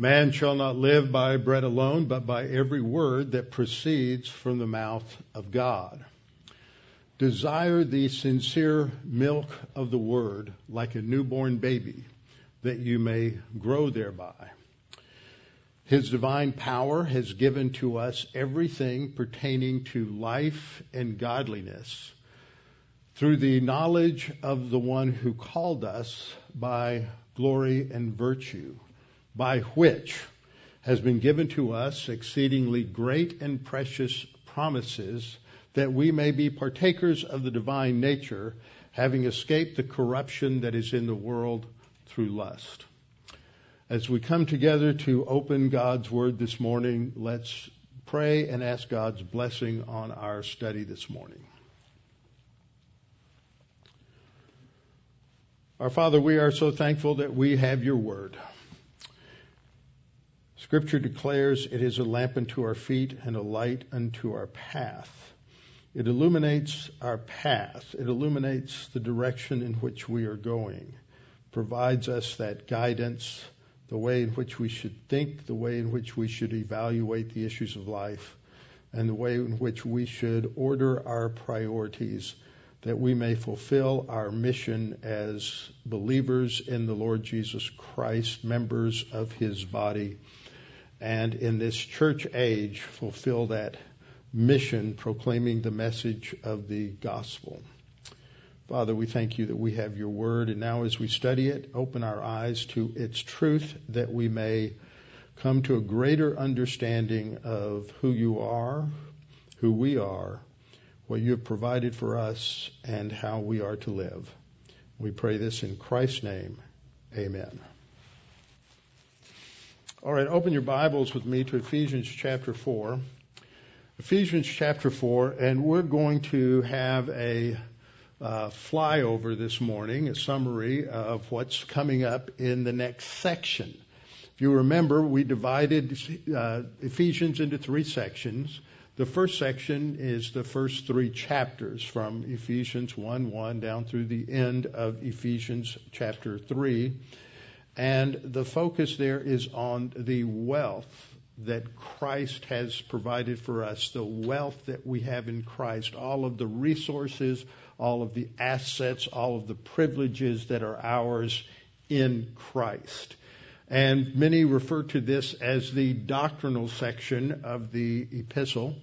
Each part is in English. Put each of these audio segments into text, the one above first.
Man shall not live by bread alone, but by every word that proceeds from the mouth of God. Desire the sincere milk of the word like a newborn baby, that you may grow thereby. His divine power has given to us everything pertaining to life and godliness through the knowledge of the one who called us by glory and virtue by which has been given to us exceedingly great and precious promises that we may be partakers of the divine nature, having escaped the corruption that is in the world through lust. As we come together to open God's Word this morning, let's pray and ask God's blessing on our study this morning. Our Father, we are so thankful that we have your Word. Scripture declares it is a lamp unto our feet and a light unto our path. It illuminates our path. It illuminates the direction in which we are going, provides us that guidance, the way in which we should think, the way in which we should evaluate the issues of life, and the way in which we should order our priorities that we may fulfill our mission as believers in the Lord Jesus Christ, members of his body and in this church age fulfill that mission proclaiming the message of the gospel. Father, we thank you that we have your word, and now as we study it, open our eyes to its truth that we may come to a greater understanding of who you are, who we are, what you have provided for us, and how we are to live. We pray this in Christ's name. Amen. All right, open your Bibles with me to Ephesians chapter 4. Ephesians chapter 4, and we're going to have a uh, flyover this morning, a summary of what's coming up in the next section. If you remember, we divided uh, Ephesians into three sections. The first section is the first three chapters from Ephesians 1 1 down through the end of Ephesians chapter 3. And the focus there is on the wealth that Christ has provided for us, the wealth that we have in Christ, all of the resources, all of the assets, all of the privileges that are ours in Christ. And many refer to this as the doctrinal section of the epistle.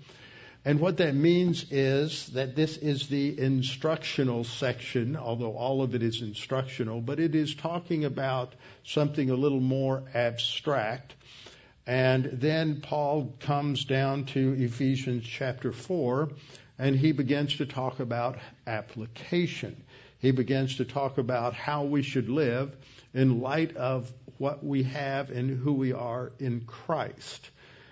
And what that means is that this is the instructional section, although all of it is instructional, but it is talking about something a little more abstract. And then Paul comes down to Ephesians chapter 4, and he begins to talk about application. He begins to talk about how we should live in light of what we have and who we are in Christ.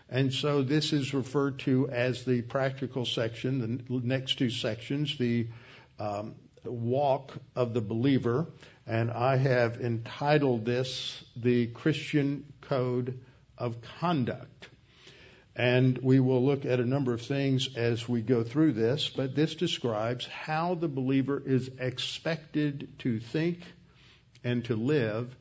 And so this is referred to as the practical section, the next two sections, the um, walk of the believer. And I have entitled this the Christian Code of Conduct. And we will look at a number of things as we go through this, but this describes how the believer is expected to think and to live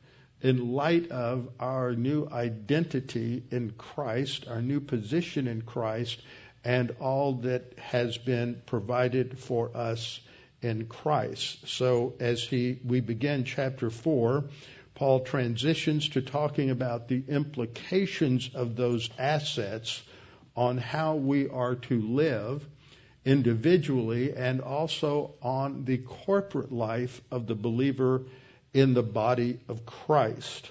in light of our new identity in Christ, our new position in Christ, and all that has been provided for us in Christ. So as he we begin chapter 4, Paul transitions to talking about the implications of those assets on how we are to live individually and also on the corporate life of the believer in the body of Christ.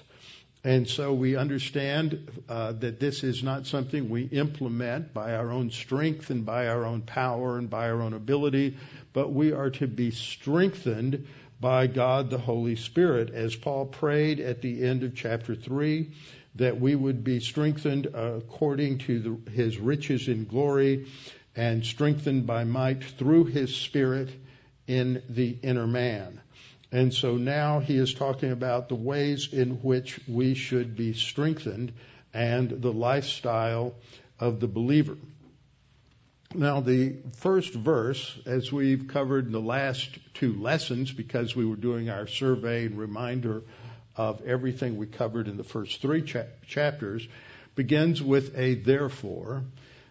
And so we understand uh, that this is not something we implement by our own strength and by our own power and by our own ability, but we are to be strengthened by God the Holy Spirit, as Paul prayed at the end of chapter 3, that we would be strengthened according to the, his riches in glory and strengthened by might through his Spirit in the inner man. And so now he is talking about the ways in which we should be strengthened and the lifestyle of the believer. Now, the first verse, as we've covered in the last two lessons, because we were doing our survey and reminder of everything we covered in the first three cha- chapters begins with a therefore.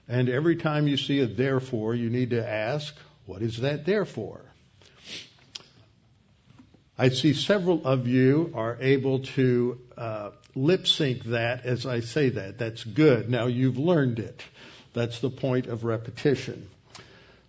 And every time you see a therefore, you need to ask, what is that therefore? I see several of you are able to uh, lip sync that as I say that. That's good. Now you've learned it. That's the point of repetition.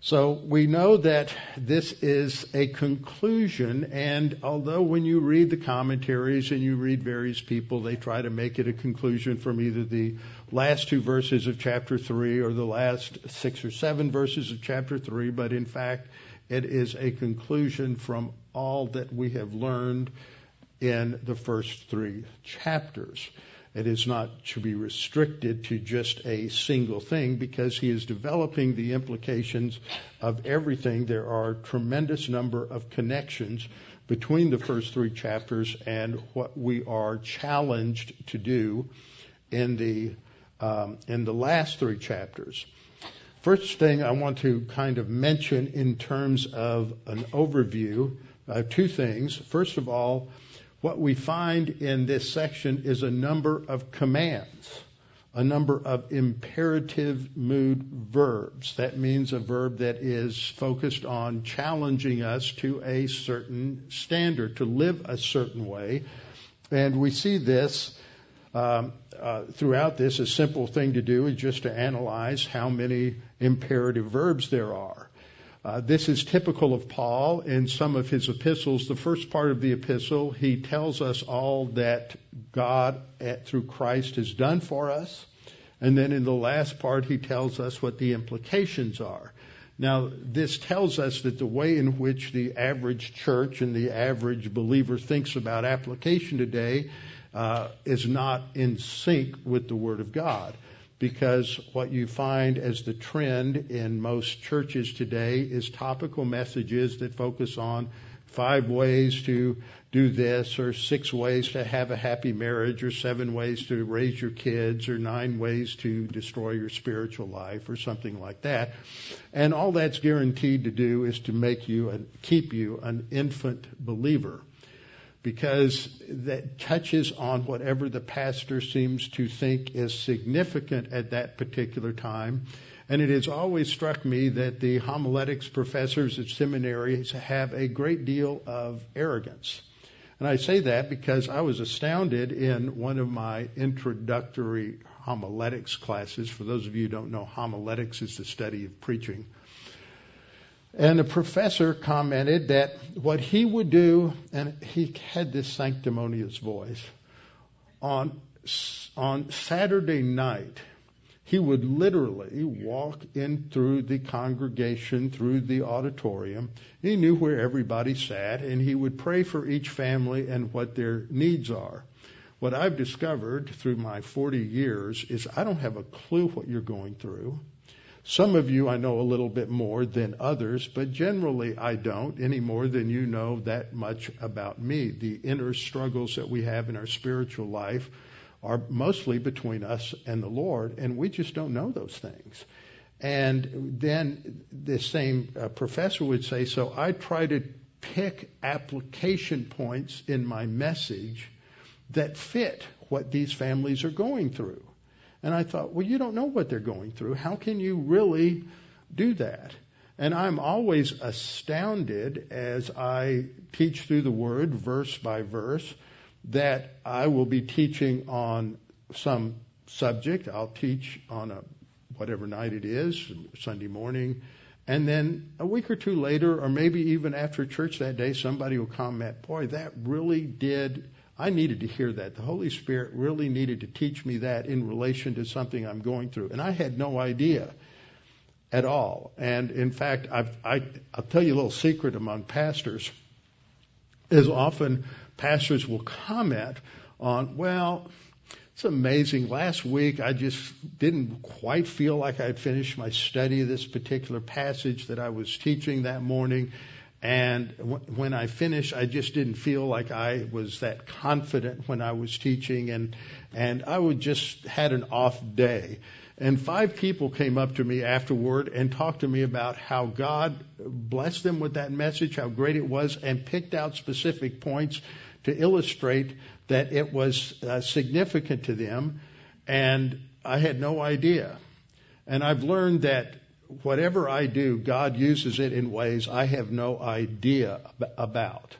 So we know that this is a conclusion, and although when you read the commentaries and you read various people, they try to make it a conclusion from either the last two verses of chapter 3 or the last six or seven verses of chapter 3, but in fact, it is a conclusion from all that we have learned in the first three chapters. It is not to be restricted to just a single thing because he is developing the implications of everything. There are a tremendous number of connections between the first three chapters and what we are challenged to do in the um, in the last three chapters. First thing I want to kind of mention in terms of an overview, uh, two things. First of all, what we find in this section is a number of commands, a number of imperative mood verbs. That means a verb that is focused on challenging us to a certain standard, to live a certain way. And we see this um, uh, throughout this. A simple thing to do is just to analyze how many imperative verbs there are. Uh, this is typical of Paul in some of his epistles. The first part of the epistle, he tells us all that God, at, through Christ, has done for us. And then in the last part, he tells us what the implications are. Now, this tells us that the way in which the average church and the average believer thinks about application today uh, is not in sync with the Word of God because what you find as the trend in most churches today is topical messages that focus on five ways to do this or six ways to have a happy marriage or seven ways to raise your kids or nine ways to destroy your spiritual life or something like that. And all that's guaranteed to do is to make you and keep you an infant believer because that touches on whatever the pastor seems to think is significant at that particular time. And it has always struck me that the homiletics professors at seminaries have a great deal of arrogance. And I say that because I was astounded in one of my introductory homiletics classes. For those of you who don't know, homiletics is the study of preaching. And the professor commented that what he would do, and he had this sanctimonious voice, on, on Saturday night, he would literally walk in through the congregation, through the auditorium. He knew where everybody sat, and he would pray for each family and what their needs are. What I've discovered through my 40 years is I don't have a clue what you're going through. Some of you I know a little bit more than others, but generally I don't any more than you know that much about me. The inner struggles that we have in our spiritual life are mostly between us and the Lord, and we just don't know those things. And then the same uh, professor would say, so I try to pick application points in my message that fit what these families are going through. And I thought, well, you don't know what they're going through. How can you really do that? And I'm always astounded as I teach through the Word, verse by verse, that I will be teaching on some subject. I'll teach on a whatever night it is, Sunday morning, and then a week or two later, or maybe even after church that day, somebody will comment, "Boy, that really did I needed to hear that. The Holy Spirit really needed to teach me that in relation to something I'm going through. And I had no idea at all. And in fact, I've, I, I'll tell you a little secret among pastors is often pastors will comment on, well, it's amazing. Last week I just didn't quite feel like I'd finished my study of this particular passage that I was teaching that morning. And when I finished, I just didn't feel like I was that confident when I was teaching, and and I would just had an off day. And five people came up to me afterward and talked to me about how God blessed them with that message, how great it was, and picked out specific points to illustrate that it was uh, significant to them, and I had no idea. And I've learned that whatever I do, God uses it in ways I have no idea about.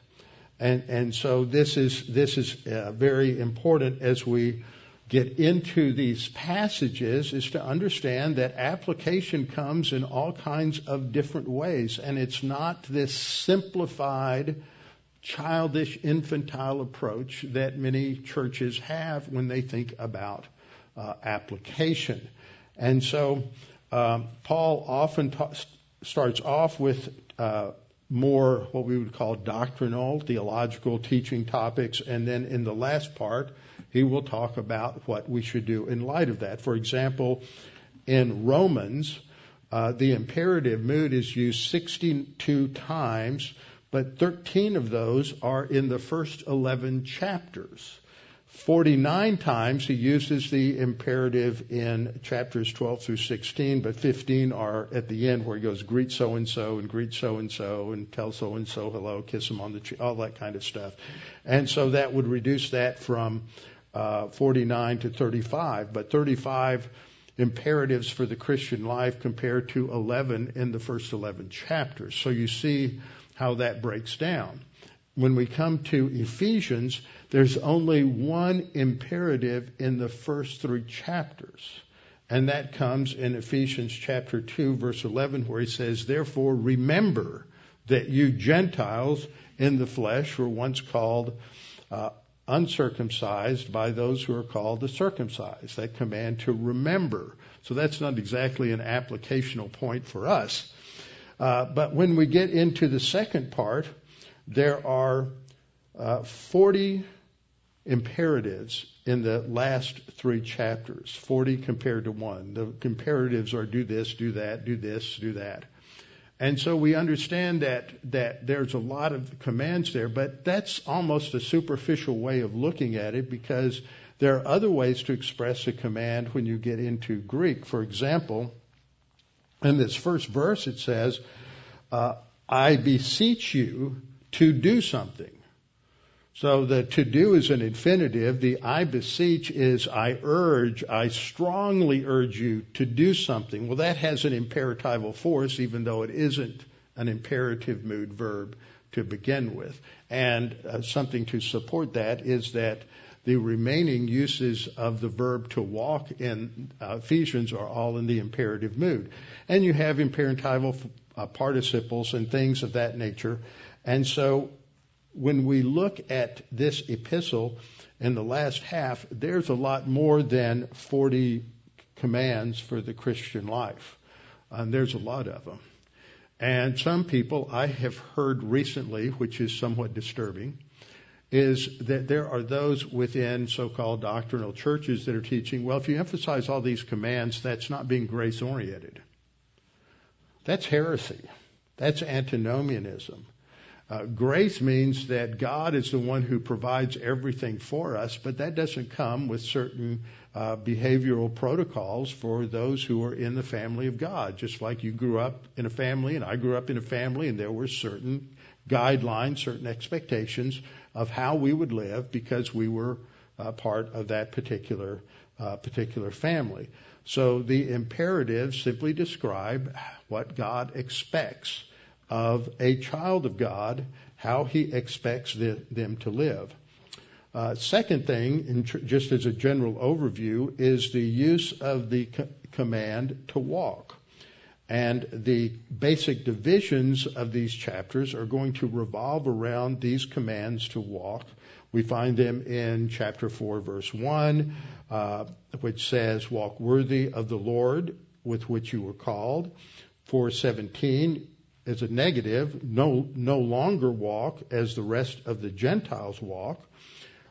And, and so this is, this is uh, very important as we get into these passages is to understand that application comes in all kinds of different ways. And it's not this simplified, childish, infantile approach that many churches have when they think about uh, application. And so um, Paul often ta- starts off with uh, more what we would call doctrinal, theological teaching topics, and then in the last part, he will talk about what we should do in light of that. For example, in Romans, uh, the imperative mood is used 62 times, but 13 of those are in the first 11 chapters. 49 times he uses the imperative in chapters 12 through 16, but 15 are at the end where he goes, greet so and so and greet so and so and tell so and so hello, kiss him on the cheek, all that kind of stuff. And so that would reduce that from uh, 49 to 35, but 35 imperatives for the Christian life compared to 11 in the first 11 chapters. So you see how that breaks down. When we come to Ephesians, there's only one imperative in the first three chapters. And that comes in Ephesians chapter 2 verse 11 where he says, therefore remember that you Gentiles in the flesh were once called uh, uncircumcised by those who are called the circumcised. That command to remember. So that's not exactly an applicational point for us. Uh, but when we get into the second part, there are uh, 40 imperatives in the last three chapters, 40 compared to one. The comparatives are do this, do that, do this, do that. And so we understand that, that there's a lot of commands there, but that's almost a superficial way of looking at it because there are other ways to express a command when you get into Greek. For example, in this first verse it says, uh, I beseech you to do something. So the to do is an infinitive. The I beseech is I urge, I strongly urge you to do something. Well, that has an imperatival force, even though it isn't an imperative mood verb to begin with. And uh, something to support that is that the remaining uses of the verb to walk in uh, Ephesians are all in the imperative mood. And you have imperatival uh, participles and things of that nature. And so when we look at this epistle in the last half, there's a lot more than 40 commands for the Christian life. And there's a lot of them. And some people I have heard recently, which is somewhat disturbing, is that there are those within so-called doctrinal churches that are teaching, well, if you emphasize all these commands, that's not being grace oriented. That's heresy. That's antinomianism. Uh, grace means that God is the one who provides everything for us, but that doesn't come with certain uh, behavioral protocols for those who are in the family of God. Just like you grew up in a family and I grew up in a family, and there were certain guidelines, certain expectations of how we would live because we were uh, part of that particular uh, particular family. So the imperatives simply describe what God expects of a child of God, how he expects the, them to live. Uh, second thing, tr- just as a general overview, is the use of the co- command to walk. And the basic divisions of these chapters are going to revolve around these commands to walk. We find them in chapter 4, verse 1, uh, which says, Walk worthy of the Lord with which you were called. 417, is a negative, no, no longer walk as the rest of the Gentiles walk.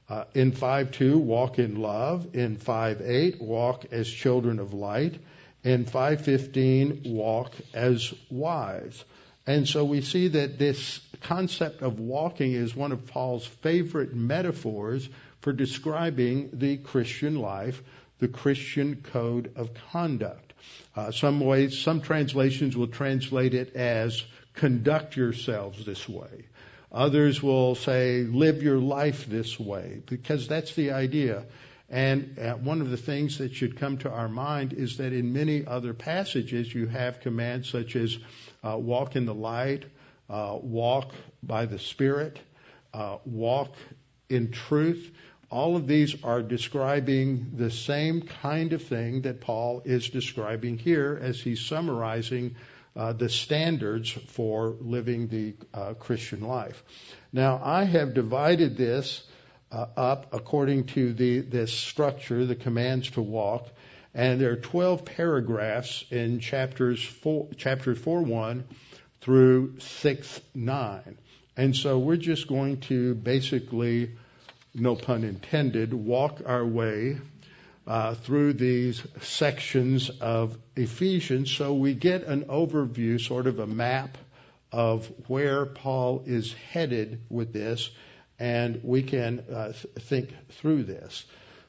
Uh, in 5.2, walk in love. In 5.8, walk as children of light. In 5.15, walk as wise. And so we see that this concept of walking is one of Paul's favorite metaphors for describing the Christian life, the Christian code of conduct. Uh, some ways, some translations will translate it as conduct yourselves this way. Others will say, live your life this way, because that's the idea. And uh, one of the things that should come to our mind is that in many other passages you have commands such as uh, walk in the light, uh, walk by the Spirit, uh, walk in truth. All of these are describing the same kind of thing that Paul is describing here as he's summarizing uh, the standards for living the uh, Christian life. Now, I have divided this uh, up according to the, this structure, the commands to walk, and there are 12 paragraphs in chapters four, chapter 4 1 through 6 9. And so we're just going to basically, no pun intended, walk our way uh, through these sections of Ephesians so we get an overview, sort of a map of where Paul is headed with this, and we can uh, th- think through this.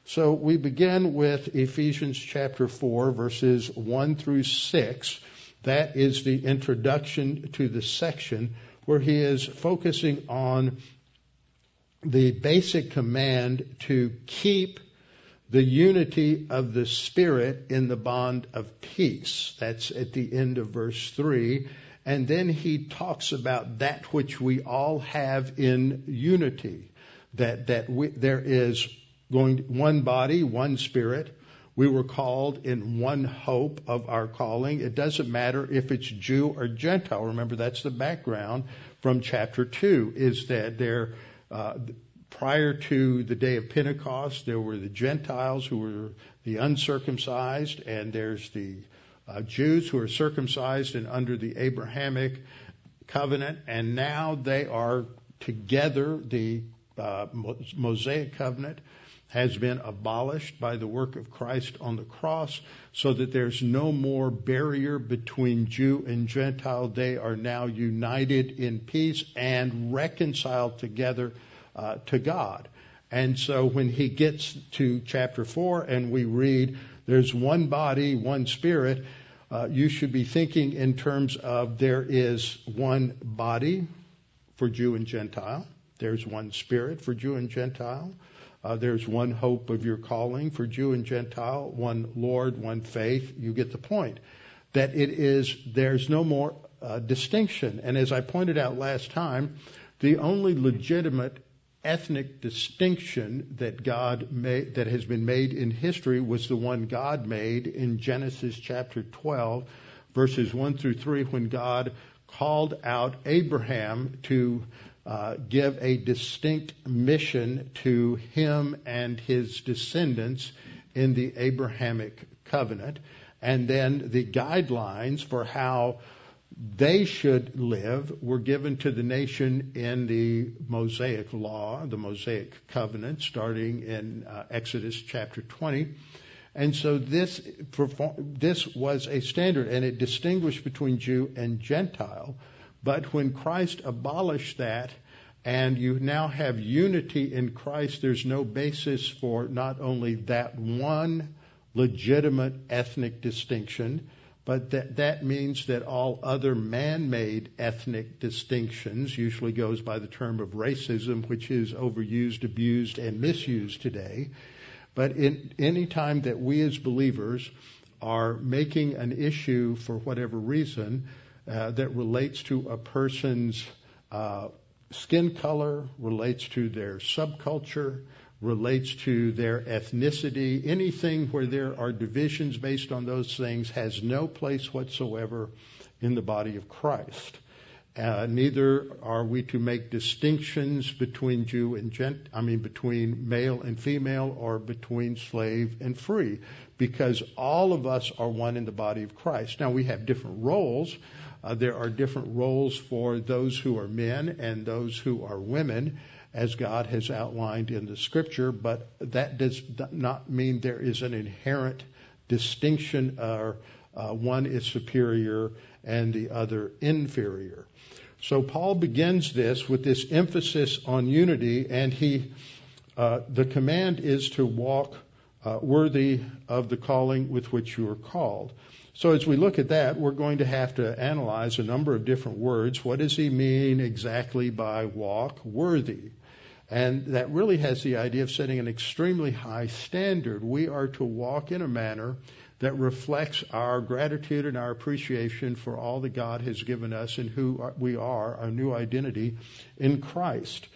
So we begin with Ephesians chapter 4, verses 1 through 6. That is the introduction to the section where he is focusing on the basic command to keep the unity of the Spirit in the bond of peace. That's at the end of verse 3. And then he talks about that which we all have in unity. That, that we, there is going one body, one spirit, we were called in one hope of our calling. It doesn't matter if it's Jew or Gentile. Remember, that's the background from chapter 2, is that there, prior to the day of Pentecost, there were the Gentiles who were the uncircumcised, and there's the uh, Jews who are circumcised and under the Abrahamic covenant, and now they are together, the uh, Mosaic covenant has been abolished by the work of Christ on the cross so that there's no more barrier between Jew and Gentile. They are now united in peace and reconciled together uh, to God. And so when he gets to chapter 4 and we read, there's one body, one spirit, uh, you should be thinking in terms of there is one body for Jew and Gentile. There's one spirit for Jew and Gentile. Uh, there's one hope of your calling for Jew and Gentile, one Lord, one faith. You get the point. That it is, there's no more uh, distinction. And as I pointed out last time, the only legitimate ethnic distinction that God made, that has been made in history was the one God made in Genesis chapter 12, verses 1 through 3, when God called out Abraham to uh, give a distinct mission to him and his descendants in the Abrahamic covenant, and then the guidelines for how they should live were given to the nation in the Mosaic law, the Mosaic covenant, starting in uh, Exodus chapter 20. And so this, this was a standard, and it distinguished between Jew and Gentile. But when Christ abolished that, and you now have unity in Christ, there's no basis for not only that one legitimate ethnic distinction, but that, that means that all other man-made ethnic distinctions usually goes by the term of racism, which is overused, abused, and misused today. But in any time that we as believers are making an issue for whatever reason uh, that relates to a person's uh, skin color, relates to their subculture, relates to their ethnicity, anything where there are divisions based on those things has no place whatsoever in the body of Christ. Uh, neither are we to make distinctions between Jew and Gent, I mean between male and female or between slave and free, because all of us are one in the body of Christ. Now we have different roles. Uh, there are different roles for those who are men and those who are women as God has outlined in the scripture, but that does not mean there is an inherent distinction or uh, one is superior and the other inferior. So Paul begins this with this emphasis on unity, and he, uh, the command is to walk uh, worthy of the calling with which you are called. So as we look at that, we're going to have to analyze a number of different words. What does he mean exactly by walk worthy? And that really has the idea of setting an extremely high standard. We are to walk in a manner that reflects our gratitude and our appreciation for all that God has given us and who we are, our new identity in Christ.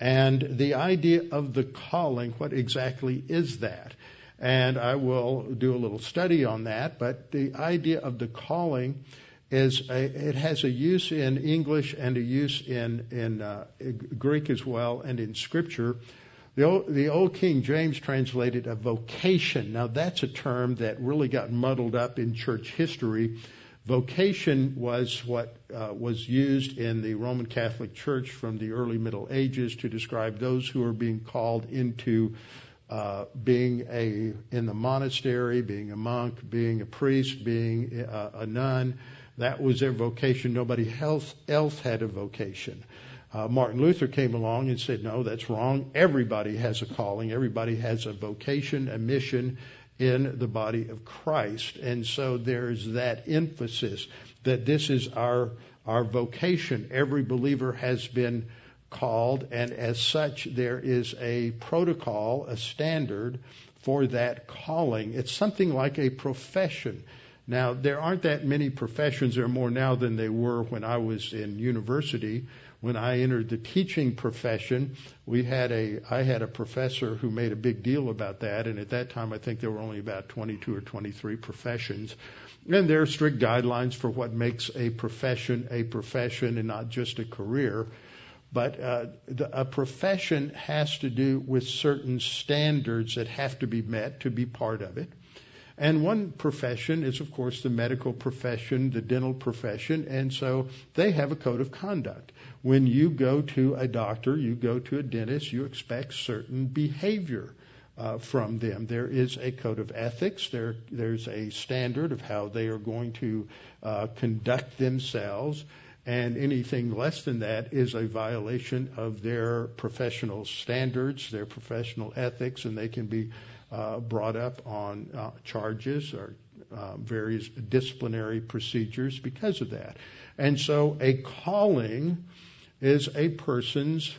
And the idea of the calling, what exactly is that? And I will do a little study on that, but the idea of the calling is a, it has a use in English and a use in, in uh, Greek as well and in Scripture the old, the old King James translated a vocation. Now that's a term that really got muddled up in church history. Vocation was what uh, was used in the Roman Catholic Church from the early Middle Ages to describe those who are being called into uh, being a in the monastery, being a monk, being a priest, being a, a nun. That was their vocation. Nobody else, else had a vocation. Uh, Martin Luther came along and said, no, that's wrong. Everybody has a calling. Everybody has a vocation, a mission in the body of Christ. And so there's that emphasis that this is our, our vocation. Every believer has been called, and as such, there is a protocol, a standard for that calling. It's something like a profession. Now, there aren't that many professions. There are more now than they were when I was in university when I entered the teaching profession, we had a I had a professor who made a big deal about that, and at that time I think there were only about 22 or 23 professions, and there are strict guidelines for what makes a profession a profession and not just a career. But uh, the, a profession has to do with certain standards that have to be met to be part of it. And one profession is, of course, the medical profession, the dental profession, and so they have a code of conduct. When you go to a doctor, you go to a dentist, you expect certain behavior uh, from them. There is a code of ethics. There, there's a standard of how they are going to uh, conduct themselves, and anything less than that is a violation of their professional standards, their professional ethics, and they can be uh, brought up on uh, charges or uh, various disciplinary procedures because of that. And so a calling is a person's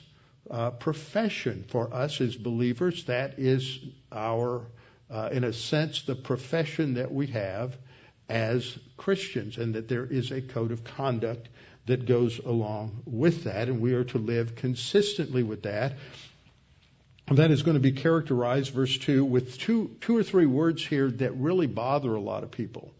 uh, profession. For us as believers, that is our, uh, in a sense, the profession that we have as Christians, and that there is a code of conduct that goes along with that, and we are to live consistently with that that is going to be characterized, verse 2, with two, two or three words here that really bother a lot of people.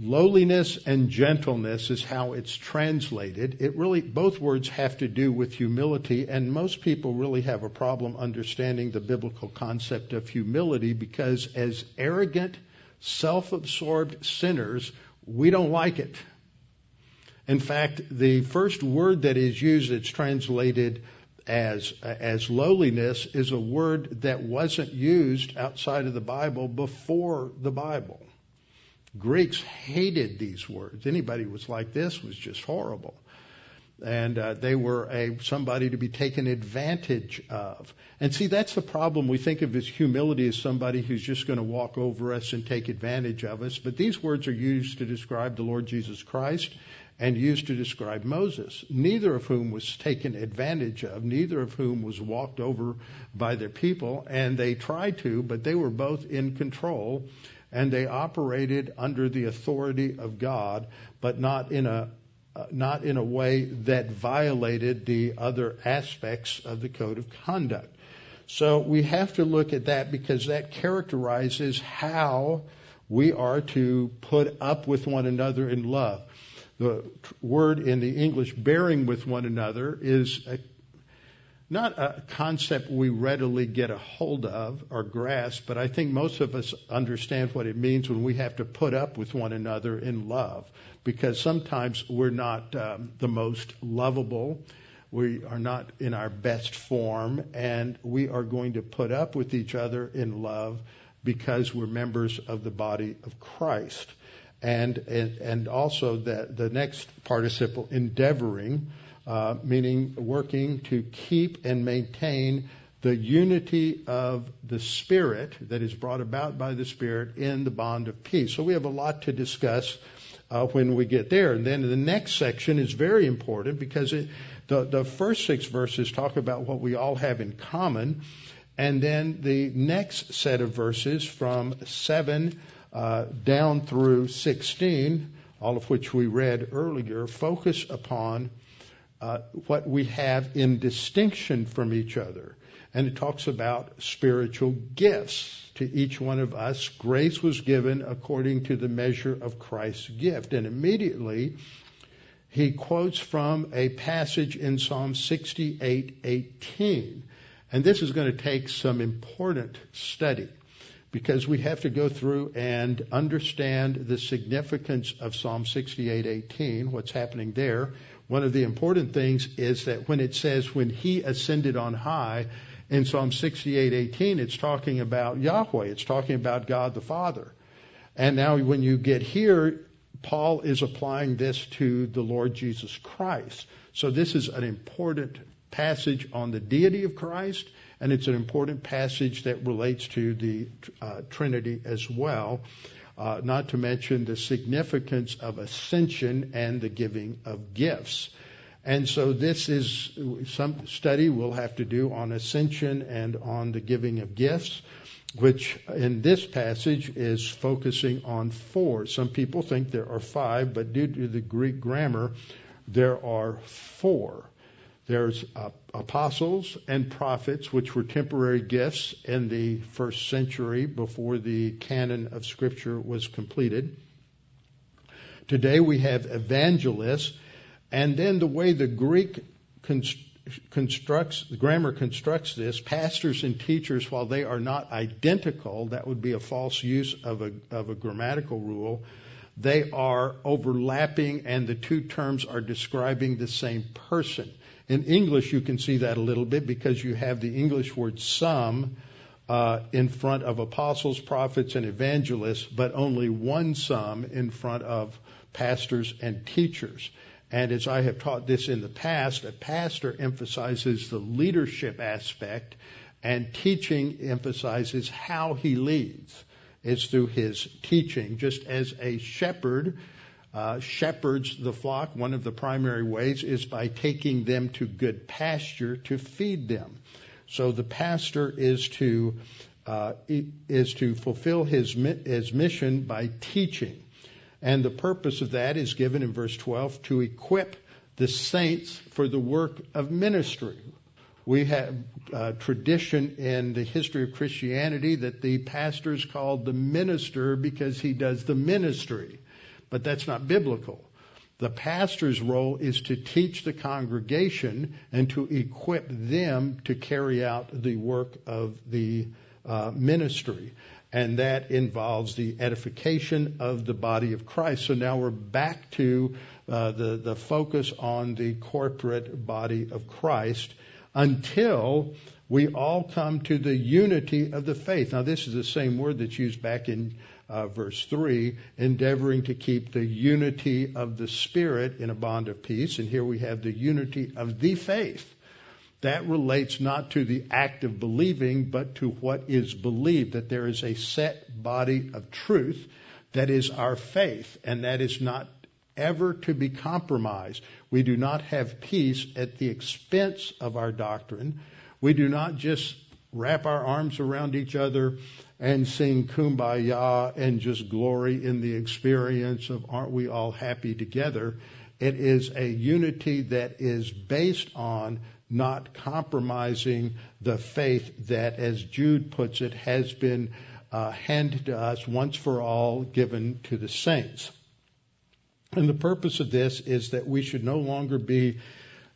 Lowliness and gentleness is how it's translated. It really, both words have to do with humility, and most people really have a problem understanding the biblical concept of humility because as arrogant, self-absorbed sinners, we don't like it. In fact, the first word that is used, it's translated as as lowliness is a word that wasn't used outside of the Bible before the Bible. Greeks hated these words. Anybody who was like this was just horrible. And uh, they were a somebody to be taken advantage of. And see, that's the problem. We think of as humility as somebody who's just going to walk over us and take advantage of us. But these words are used to describe the Lord Jesus Christ and used to describe Moses, neither of whom was taken advantage of, neither of whom was walked over by their people, and they tried to, but they were both in control, and they operated under the authority of God, but not in a uh, not in a way that violated the other aspects of the code of conduct. So we have to look at that because that characterizes how we are to put up with one another in love the word in the English bearing with one another is a, not a concept we readily get a hold of or grasp, but I think most of us understand what it means when we have to put up with one another in love, because sometimes we're not um, the most lovable. We are not in our best form, and we are going to put up with each other in love because we're members of the body of Christ and and also the the next participle endeavoring, uh, meaning working to keep and maintain the unity of the Spirit that is brought about by the Spirit in the bond of peace. So we have a lot to discuss uh, when we get there. And then the next section is very important because it, the, the first six verses talk about what we all have in common. And then the next set of verses from 7 uh, down through 16, all of which we read earlier, focus upon uh, what we have in distinction from each other. And it talks about spiritual gifts to each one of us. Grace was given according to the measure of Christ's gift. And immediately, he quotes from a passage in Psalm 68:18. And this is going to take some important study because we have to go through and understand the significance of Psalm 68:18, what's happening there. One of the important things is that when it says when he ascended on high in Psalm 68:18, it's talking about Yahweh. It's talking about God the Father. And now when you get here, Paul is applying this to the Lord Jesus Christ. So this is an important passage on the deity of Christ, and it's an important passage that relates to the uh, Trinity as well. Uh, not to mention the significance of ascension and the giving of gifts. And so this is some study we'll have to do on ascension and on the giving of gifts which in this passage is focusing on four. Some people think there are five, but due to the Greek grammar, there are four. There's uh, apostles and prophets, which were temporary gifts in the first century before the canon of Scripture was completed. Today we have evangelists, and then the way the Greek constructs, the grammar constructs this, pastors and teachers, while they are not identical, that would be a false use of a, of a grammatical rule, they are overlapping and the two terms are describing the same person. In English, you can see that a little bit because you have the English word some uh, in front of apostles, prophets, and evangelists, but only one some in front of pastors and teachers. And as I have taught this in the past, a pastor emphasizes the leadership aspect, and teaching emphasizes how he leads. It's through his teaching, just as a shepherd uh, shepherds the flock. One of the primary ways is by taking them to good pasture to feed them. So the pastor is to uh, is to fulfill his his mission by teaching. And the purpose of that is given in verse 12 to equip the saints for the work of ministry. We have a tradition in the history of Christianity that the pastor is called the minister because he does the ministry. But that's not biblical. The pastor's role is to teach the congregation and to equip them to carry out the work of the uh, ministry and that involves the edification of the body of Christ. So now we're back to uh, the the focus on the corporate body of Christ until we all come to the unity of the faith. Now this is the same word that's used back in uh, verse 3, endeavoring to keep the unity of the Spirit in a bond of peace. And here we have the unity of the faith that relates not to the act of believing, but to what is believed, that there is a set body of truth that is our faith, and that is not ever to be compromised. We do not have peace at the expense of our doctrine. We do not just wrap our arms around each other and sing kumbaya and just glory in the experience of aren't we all happy together. It is a unity that is based on not compromising the faith that, as Jude puts it, has been uh, handed to us once for all, given to the saints. And the purpose of this is that we should no longer be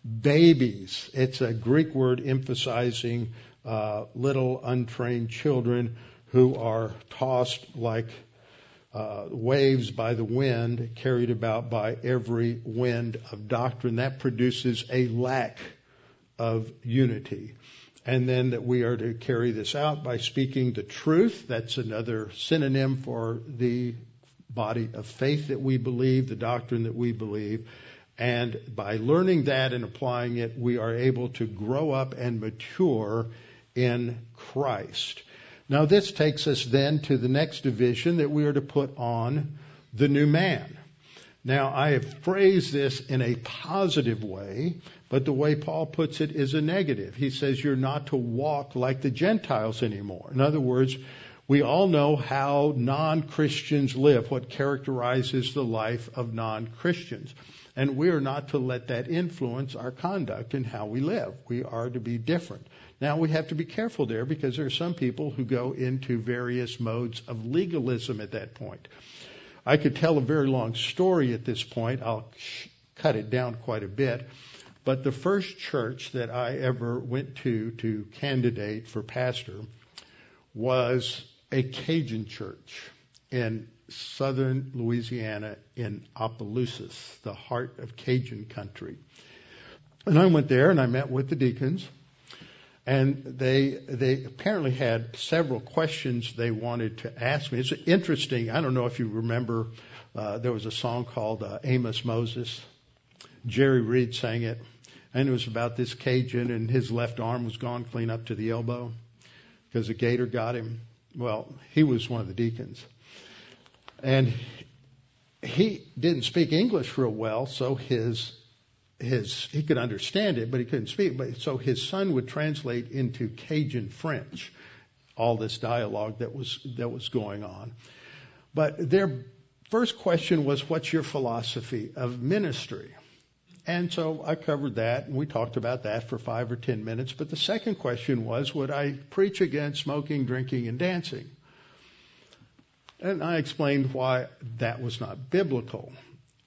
babies. It's a Greek word emphasizing uh, little untrained children who are tossed like uh, waves by the wind, carried about by every wind of doctrine. That produces a lack of unity. And then that we are to carry this out by speaking the truth. That's another synonym for the body of faith that we believe, the doctrine that we believe. And by learning that and applying it, we are able to grow up and mature in Christ. Now, this takes us then to the next division that we are to put on the new man. Now, I have phrased this in a positive way, but the way Paul puts it is a negative. He says you're not to walk like the Gentiles anymore. In other words, we all know how non Christians live, what characterizes the life of non Christians. And we are not to let that influence our conduct and how we live. We are to be different. Now, we have to be careful there because there are some people who go into various modes of legalism at that point. I could tell a very long story at this point. I'll cut it down quite a bit. But the first church that I ever went to to candidate for pastor was a Cajun church in southern Louisiana in Opelousas, the heart of Cajun country. And I went there and I met with the deacons and they they apparently had several questions they wanted to ask me. It's interesting. I don't know if you remember. Uh, there was a song called uh, Amos Moses. Jerry Reed sang it, and it was about this Cajun, and his left arm was gone clean up to the elbow because a gator got him. Well, he was one of the deacons, and he didn't speak English real well, so his his he could understand it, but he couldn't speak. But so his son would translate into Cajun French all this dialogue that was that was going on. But their first question was, "What's your philosophy of ministry?" And so I covered that, and we talked about that for five or ten minutes. But the second question was, would I preach against smoking, drinking, and dancing? And I explained why that was not biblical.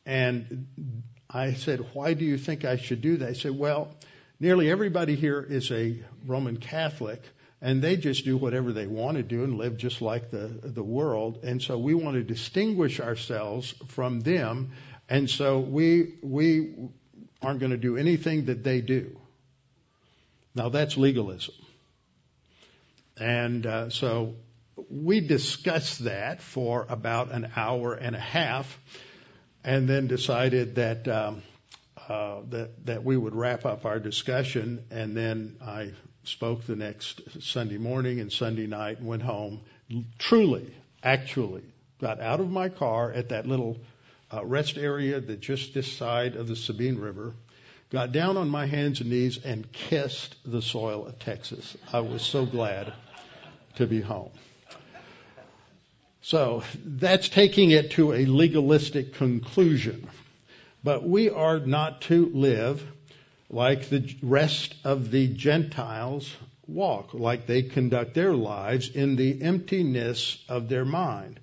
And I said, Why do you think I should do that? He said, Well, nearly everybody here is a Roman Catholic, and they just do whatever they want to do and live just like the, the world. And so we want to distinguish ourselves from them. And so we, we aren't going to do anything that they do. Now that's legalism. And uh, so we discussed that for about an hour and a half and then decided that um, uh, that that we would wrap up our discussion, and then I spoke the next Sunday morning and Sunday night and went home. Truly, actually, got out of my car at that little uh, rest area that just this side of the Sabine River, got down on my hands and knees and kissed the soil of Texas. I was so glad to be home. So that's taking it to a legalistic conclusion. But we are not to live like the rest of the Gentiles walk, like they conduct their lives in the emptiness of their mind.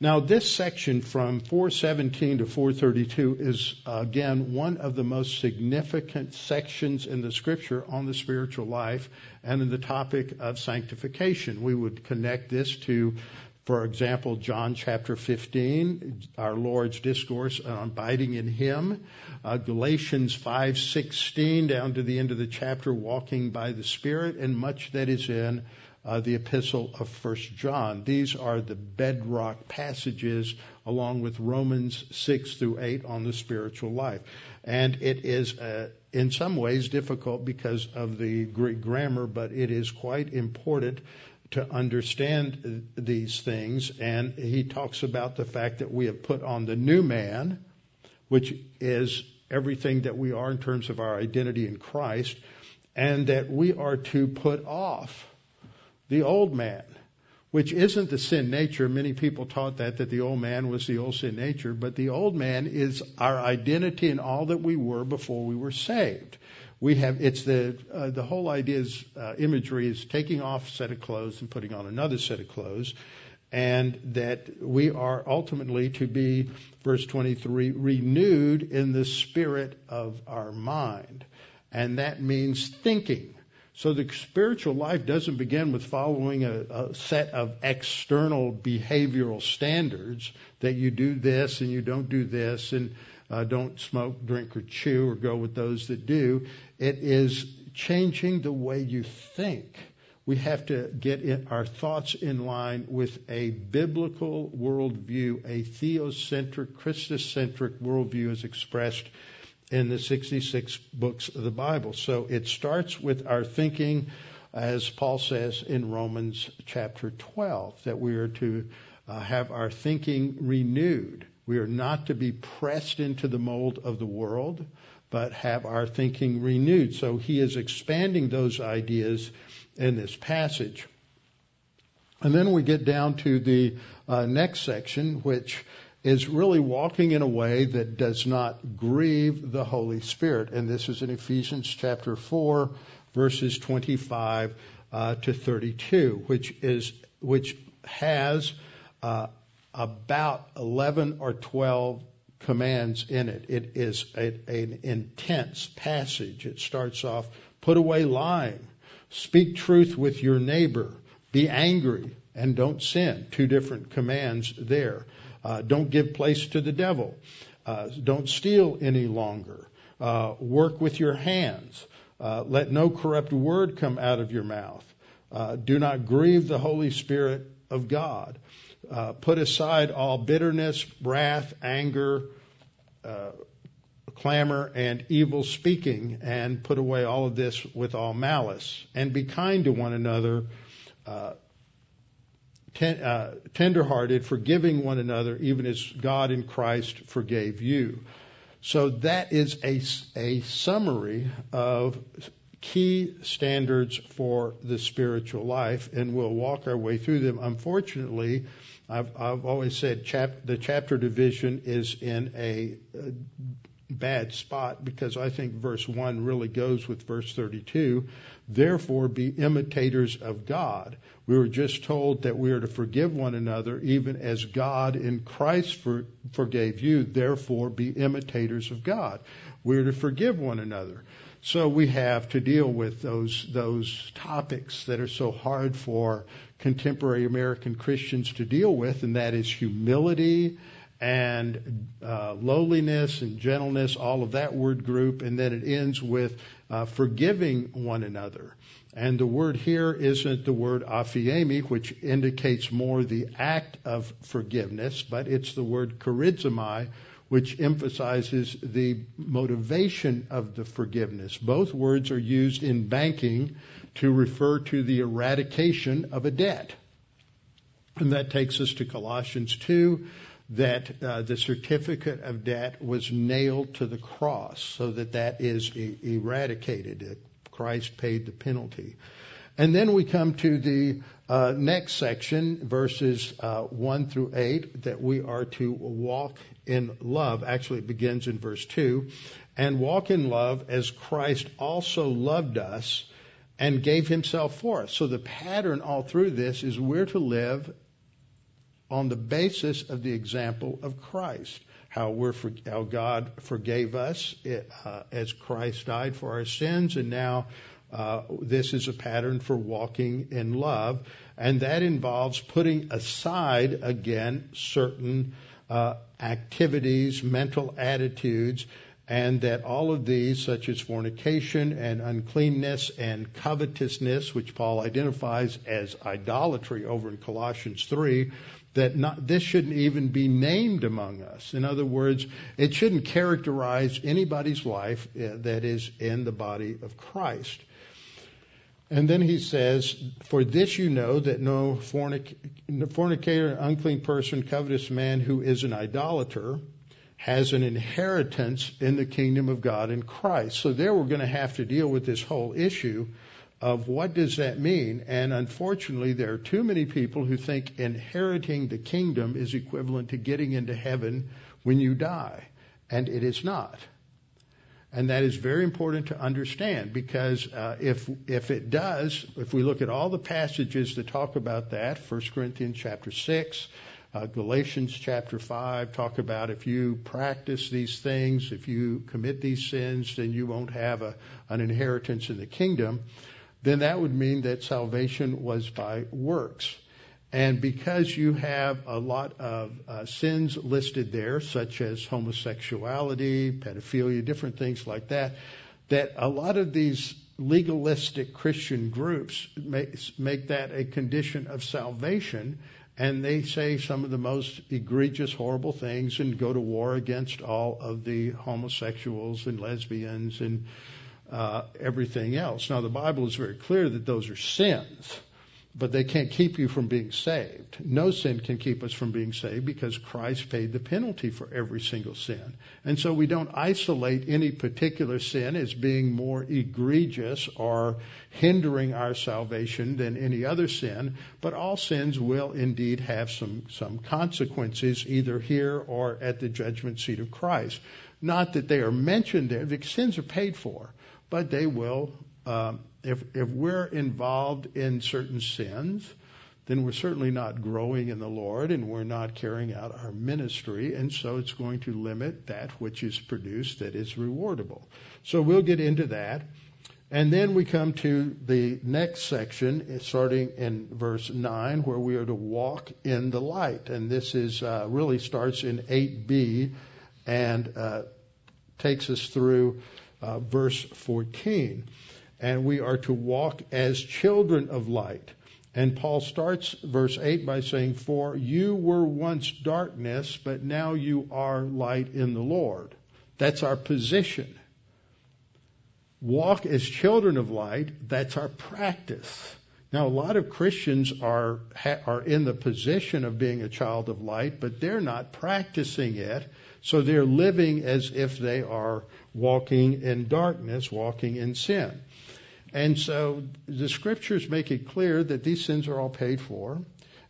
Now, this section from 417 to 432 is, again, one of the most significant sections in the scripture on the spiritual life and in the topic of sanctification. We would connect this to for example, John chapter 15, our Lord's discourse on abiding in Him. Uh, Galatians 5:16 down to the end of the chapter, walking by the Spirit, and much that is in uh, the epistle of First John. These are the bedrock passages, along with Romans 6 through 8 on the spiritual life. And it is, uh, in some ways, difficult because of the Greek grammar, but it is quite important to understand these things. And he talks about the fact that we have put on the new man, which is everything that we are in terms of our identity in Christ, and that we are to put off the old man, which isn't the sin nature. Many people taught that, that the old man was the old sin nature, but the old man is our identity in all that we were before we were saved we have it's the uh, the whole idea is uh, imagery is taking off a set of clothes and putting on another set of clothes and that we are ultimately to be verse 23 renewed in the spirit of our mind and that means thinking so the spiritual life doesn't begin with following a, a, set of external behavioral standards that you do this and you don't do this and uh, don't smoke, drink, or chew, or go with those that do. It is changing the way you think. We have to get our thoughts in line with a biblical worldview, a theocentric, Christocentric worldview as expressed in the 66 books of the Bible. So it starts with our thinking as Paul says in Romans chapter 12, that we are to uh, have our thinking renewed. We are not to be pressed into the mold of the world, but have our thinking renewed. So he is expanding those ideas in this passage. And then we get down to the uh, next section, which is really walking in a way that does not grieve the Holy Spirit. And this is in Ephesians chapter 4, verses 25 uh, to 32, which is which has uh, about 11 or 12 commands in it. It is a, an intense passage. It starts off, put away lying, speak truth with your neighbor, be angry and don't sin. Two different commands there. Uh, don't give place to the devil. Uh, don't steal any longer. Uh, work with your hands. Uh, let no corrupt word come out of your mouth. Uh, do not grieve the Holy Spirit of God. Uh, put aside all bitterness, wrath, anger, uh, clamor, and evil speaking, and put away all of this with all malice. And be kind to one another, uh, ten, uh, tenderhearted, forgiving one another, even as God in Christ forgave you. So that is a, a summary of key standards for the spiritual life, and we'll walk our way through them. Unfortunately, I've, always said the chapter division is in a, a bad spot because I think verse 1 really goes with verse 32. Therefore, be imitators of God. We were just told that we are to forgive one another even as God in Christ for, forgave you. Therefore, be imitators of God. We are to forgive one another. So we have to deal with those those topics that are so hard for contemporary American Christians to deal with, and that is humility and uh, lowliness and gentleness, all of that word group, and then it ends with uh, forgiving one another. And the word here isn't the word aphiemi, which indicates more the act of forgiveness, but it's the word charizomai, which emphasizes the motivation of the forgiveness. Both words are used in banking to refer to the eradication of a debt. And that takes us to Colossians 2, that uh, the certificate of debt was nailed to the cross so that that is e- eradicated. Christ paid the penalty. And then we come to the uh, next section, verses uh, 1 through 8, that we are to walk in love. Actually, it begins in verse 2. And walk in love as Christ also loved us and gave himself for us. So the pattern all through this is we're to live on the basis of the example of Christ. How we're for, how God forgave us uh, as Christ died for our sins, and now uh, this is a pattern for walking in love, and that involves putting aside again certain uh, activities, mental attitudes, and that all of these, such as fornication and uncleanness and covetousness, which Paul identifies as idolatry over in Colossians 3, that not, this shouldn't even be named among us. In other words, it shouldn't characterize anybody's life uh, that is in the body of Christ. And then he says, For this you know that no fornic- fornicator, unclean person, covetous man who is an idolater has an inheritance in the kingdom of God in Christ. So there we're going to have to deal with this whole issue of what does that mean? And unfortunately, there are too many people who think inheriting the kingdom is equivalent to getting into heaven when you die. And it is not. And that is very important to understand because uh, if if it does, if we look at all the passages that talk about that, 1 Corinthians chapter 6, uh, Galatians chapter 5 talk about if you practice these things, if you commit these sins, then you won't have a, an inheritance in the kingdom. Then that would mean that salvation was by works. And because you have a lot of uh, sins listed there, such as homosexuality, pedophilia, different things like that, that a lot of these legalistic Christian groups make, make that a condition of salvation, and they say some of the most egregious, horrible things and go to war against all of the homosexuals and lesbians and uh, everything else. Now, the Bible is very clear that those are sins but they can't keep you from being saved. No sin can keep us from being saved because Christ paid the penalty for every single sin. And so we don't isolate any particular sin as being more egregious or hindering our salvation than any other sin, but all sins will indeed have some, some consequences either here or at the judgment seat of Christ. Not that they are mentioned there, the sins are paid for, but they will um, if, if we're involved in certain sins, then we're certainly not growing in the Lord and we're not carrying out our ministry. And so it's going to limit that which is produced that is rewardable. So we'll get into that. And then we come to the next section, starting in verse 9, where we are to walk in the light. And this is uh, really starts in 8b and uh, takes us through uh, verse 14 and we are to walk as children of light. And Paul starts verse 8 by saying, For you were once darkness, but now you are light in the Lord. That's our position. Walk as children of light, that's our practice. Now, a lot of Christians are, are in the position of being a child of light, but they're not practicing it. So they're living as if they are walking in darkness, walking in sin. And so the scriptures make it clear that these sins are all paid for.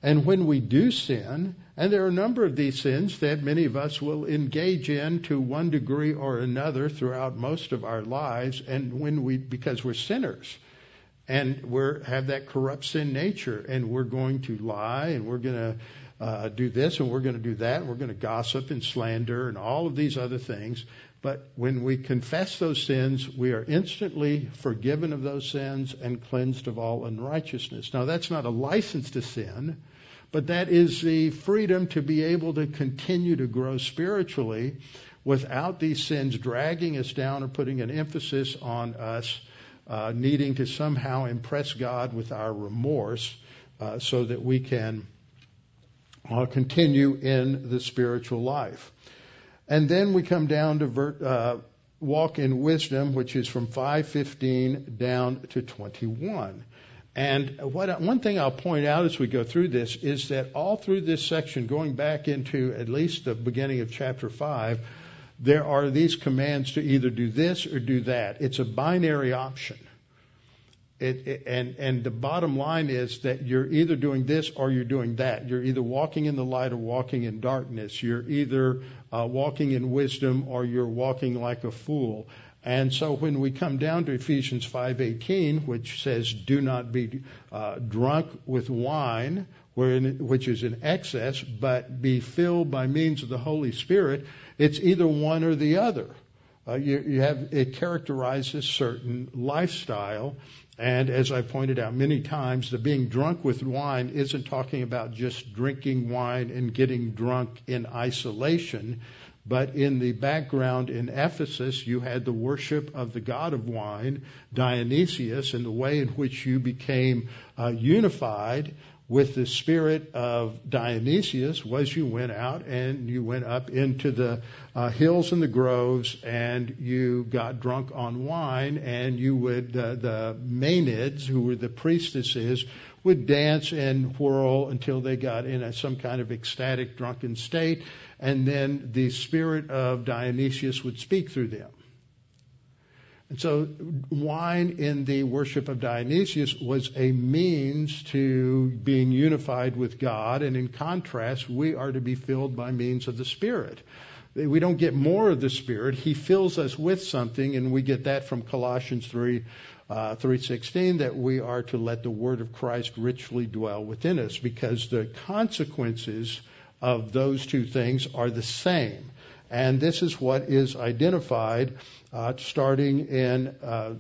And when we do sin, and there are a number of these sins that many of us will engage in to one degree or another throughout most of our lives, and when we, because we're sinners, and we have that corrupt sin nature, and we're going to lie, and we're going to uh, do this, and we're going to do that, and we're going to gossip and slander, and all of these other things. But when we confess those sins, we are instantly forgiven of those sins and cleansed of all unrighteousness. Now, that's not a license to sin, but that is the freedom to be able to continue to grow spiritually without these sins dragging us down or putting an emphasis on us uh, needing to somehow impress God with our remorse uh, so that we can uh, continue in the spiritual life. And then we come down to ver, uh, walk in wisdom, which is from 515 down to 21. And what, one thing I'll point out as we go through this is that all through this section, going back into at least the beginning of chapter 5, there are these commands to either do this or do that. It's a binary option. It, it, and and the bottom line is that you're either doing this or you're doing that. You're either walking in the light or walking in darkness. You're either uh, walking in wisdom or you're walking like a fool. And so when we come down to Ephesians 5:18, which says, "Do not be uh, drunk with wine, wherein, which is in excess, but be filled by means of the Holy Spirit," it's either one or the other. Uh, you, you have it characterizes certain lifestyle, and as I pointed out many times, the being drunk with wine isn't talking about just drinking wine and getting drunk in isolation. But in the background in Ephesus, you had the worship of the god of wine, Dionysius, and the way in which you became uh, unified with the spirit of Dionysius was you went out and you went up into the uh, hills and the groves and you got drunk on wine and you would uh, the Maenads who were the priestesses would dance and whirl until they got in a, some kind of ecstatic drunken state. And then the spirit of Dionysius would speak through them and so wine in the worship of Dionysius was a means to being unified with God, and in contrast, we are to be filled by means of the Spirit. We don't get more of the Spirit. He fills us with something, and we get that from Colossians 3, uh, 3.16, that we are to let the Word of Christ richly dwell within us, because the consequences of those two things are the same. And this is what is identified uh, starting in uh,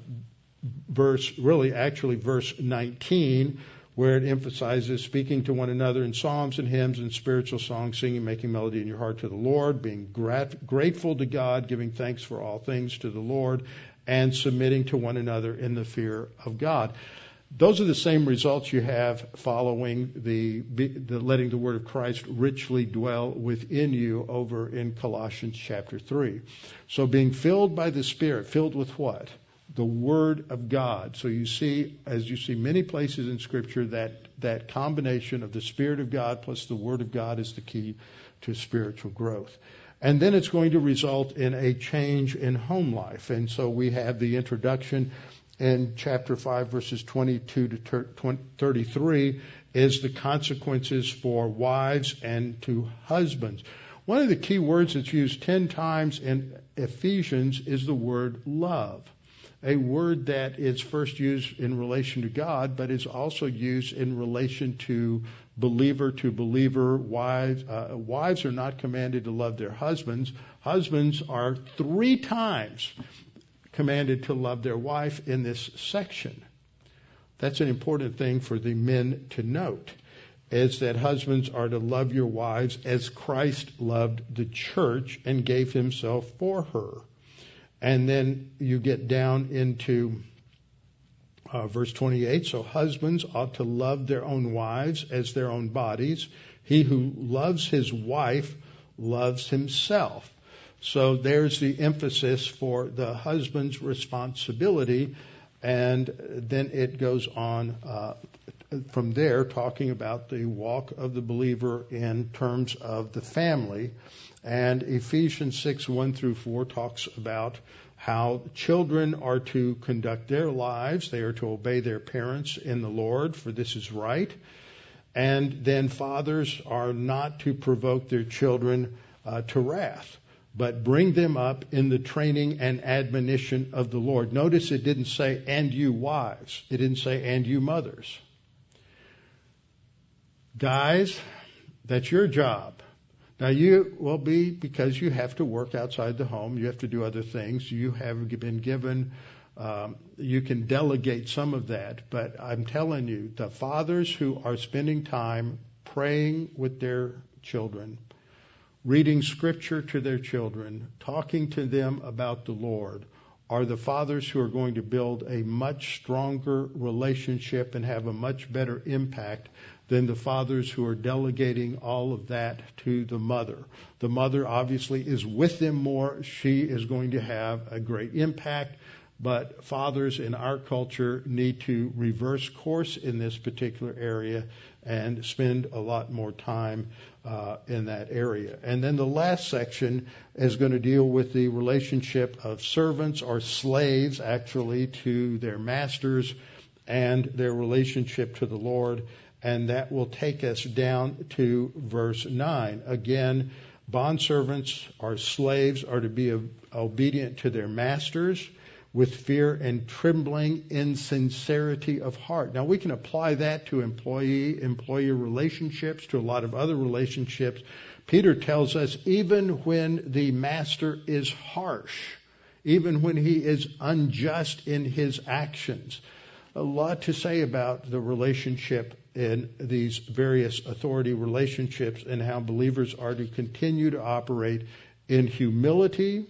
verse, really, actually, verse 19, where it emphasizes speaking to one another in psalms and hymns and spiritual songs, singing, making melody in your heart to the Lord, being grat- grateful to God, giving thanks for all things to the Lord, and submitting to one another in the fear of God. Those are the same results you have following the, the, letting the word of Christ richly dwell within you over in Colossians chapter 3. So being filled by the Spirit, filled with what? the Word of God. So you see, as you see many places in Scripture, that, that combination of the Spirit of God plus the Word of God is the key to spiritual growth. And then it's going to result in a change in home life. And so we have the introduction in chapter 5, verses 22 to 33, is the consequences for wives and to husbands. One of the key words that's used 10 times in Ephesians is the word love a word that is first used in relation to God, but is also used in relation to believer to believer. Wives, uh, wives are not commanded to love their husbands. Husbands are three times commanded to love their wife in this section. That's an important thing for the men to note, is that husbands are to love your wives as Christ loved the church and gave himself for her. And then you get down into uh, verse 28. So husbands ought to love their own wives as their own bodies. He who loves his wife loves himself. So there's the emphasis for the husband's responsibility. And then it goes on uh, from there, talking about the walk of the believer in terms of the family. And Ephesians 6, 1 through 4 talks about how children are to conduct their lives. They are to obey their parents in the Lord, for this is right. And then fathers are not to provoke their children uh, to wrath, but bring them up in the training and admonition of the Lord. Notice it didn't say, and you wives. It didn't say, and you mothers. Guys, that's your job. Now you will be because you have to work outside the home. You have to do other things. You have been given. Um, you can delegate some of that, but I'm telling you, the fathers who are spending time praying with their children, reading scripture to their children, talking to them about the Lord, are the fathers who are going to build a much stronger relationship and have a much better impact than the fathers who are delegating all of that to the mother. The mother obviously is with them more. She is going to have a great impact. But fathers in our culture need to reverse course in this particular area and spend a lot more time uh, in that area. And then the last section is going to deal with the relationship of servants or slaves actually to their masters and their relationship to the Lord and that will take us down to verse 9. Again, bondservants or slaves are to be obedient to their masters with fear and trembling in sincerity of heart. Now we can apply that to employee employer relationships, to a lot of other relationships. Peter tells us even when the master is harsh, even when he is unjust in his actions, a lot to say about the relationship in these various authority relationships and how believers are to continue to operate in humility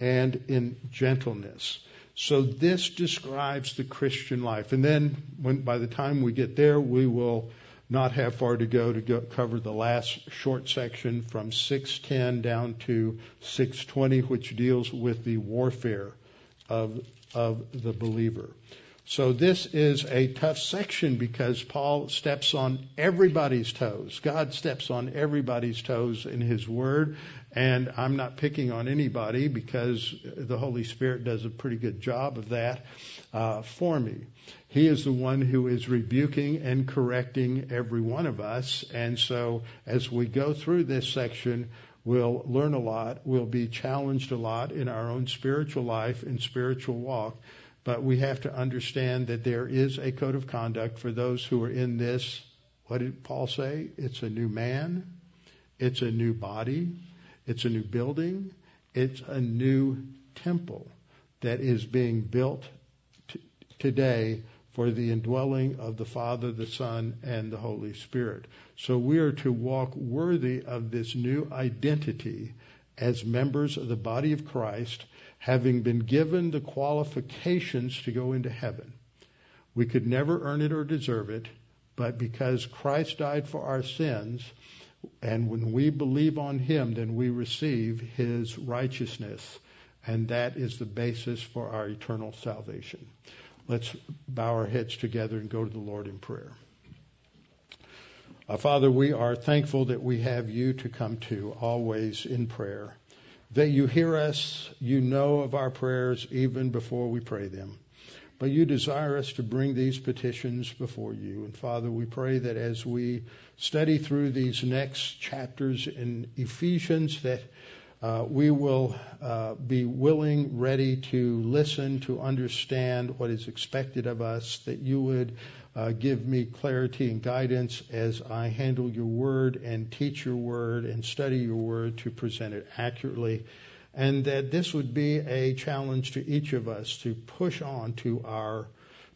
and in gentleness. So this describes the Christian life. And then when, by the time we get there, we will not have far to go to go cover the last short section from 610 down to 620, which deals with the warfare of, of the believer. So this is a tough section because Paul steps on everybody's toes. God steps on everybody's toes in his word. And I'm not picking on anybody because the Holy Spirit does a pretty good job of that uh, for me. He is the one who is rebuking and correcting every one of us. And so as we go through this section, we'll learn a lot. We'll be challenged a lot in our own spiritual life and spiritual walk. But we have to understand that there is a code of conduct for those who are in this. What did Paul say? It's a new man. It's a new body. It's a new building. It's a new temple that is being built t- today for the indwelling of the Father, the Son, and the Holy Spirit. So we are to walk worthy of this new identity as members of the body of Christ having been given the qualifications to go into heaven. We could never earn it or deserve it, but because Christ died for our sins, and when we believe on Him, then we receive His righteousness. and that is the basis for our eternal salvation. Let's bow our heads together and go to the Lord in prayer. Uh, Father, we are thankful that we have you to come to always in prayer. That you hear us, you know of our prayers even before we pray them. But you desire us to bring these petitions before you. And Father, we pray that as we study through these next chapters in Ephesians, that uh, we will uh, be willing, ready to listen, to understand what is expected of us, that you would uh, give me clarity and guidance as I handle your word and teach your word and study your word to present it accurately. And that this would be a challenge to each of us to push on to our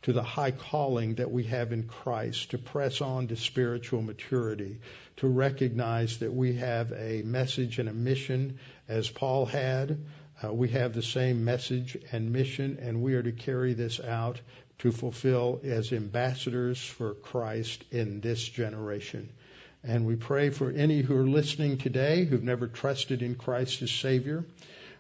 to the high calling that we have in Christ, to press on to spiritual maturity, to recognize that we have a message and a mission as Paul had. Uh, we have the same message and mission, and we are to carry this out to fulfill as ambassadors for Christ in this generation. And we pray for any who are listening today who've never trusted in Christ as Savior.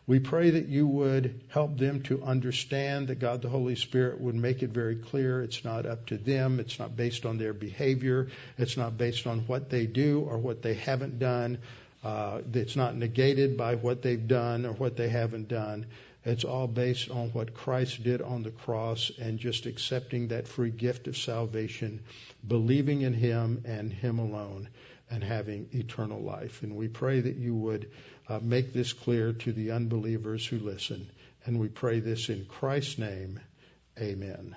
We pray that you would help them to understand that God the Holy Spirit would make it very clear it's not up to them, it's not based on their behavior, it's not based on what they do or what they haven't done, uh, it's not negated by what they've done or what they haven't done. It's all based on what Christ did on the cross and just accepting that free gift of salvation, believing in Him and Him alone, and having eternal life. And we pray that you would uh, make this clear to the unbelievers who listen. And we pray this in Christ's name. Amen.